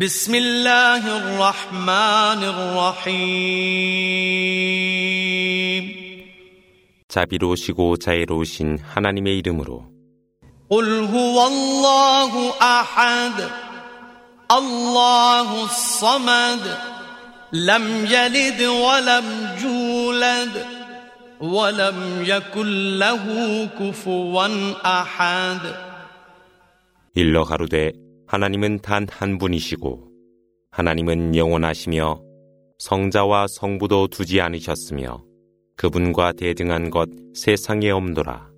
بسم الله الرحمن الرحيم 자비로우시고 자애로우신 하나님의 이름으로 قل هو الله احد الله الصمد لم يلد ولم يولد ولم يكن له كفوا احد 일러 가로되 하나님은 단 한 분이시고 하나님은 영원하시며 성자와 성부도 두지 않으셨으며 그분과 대등한 것 세상에 없노라.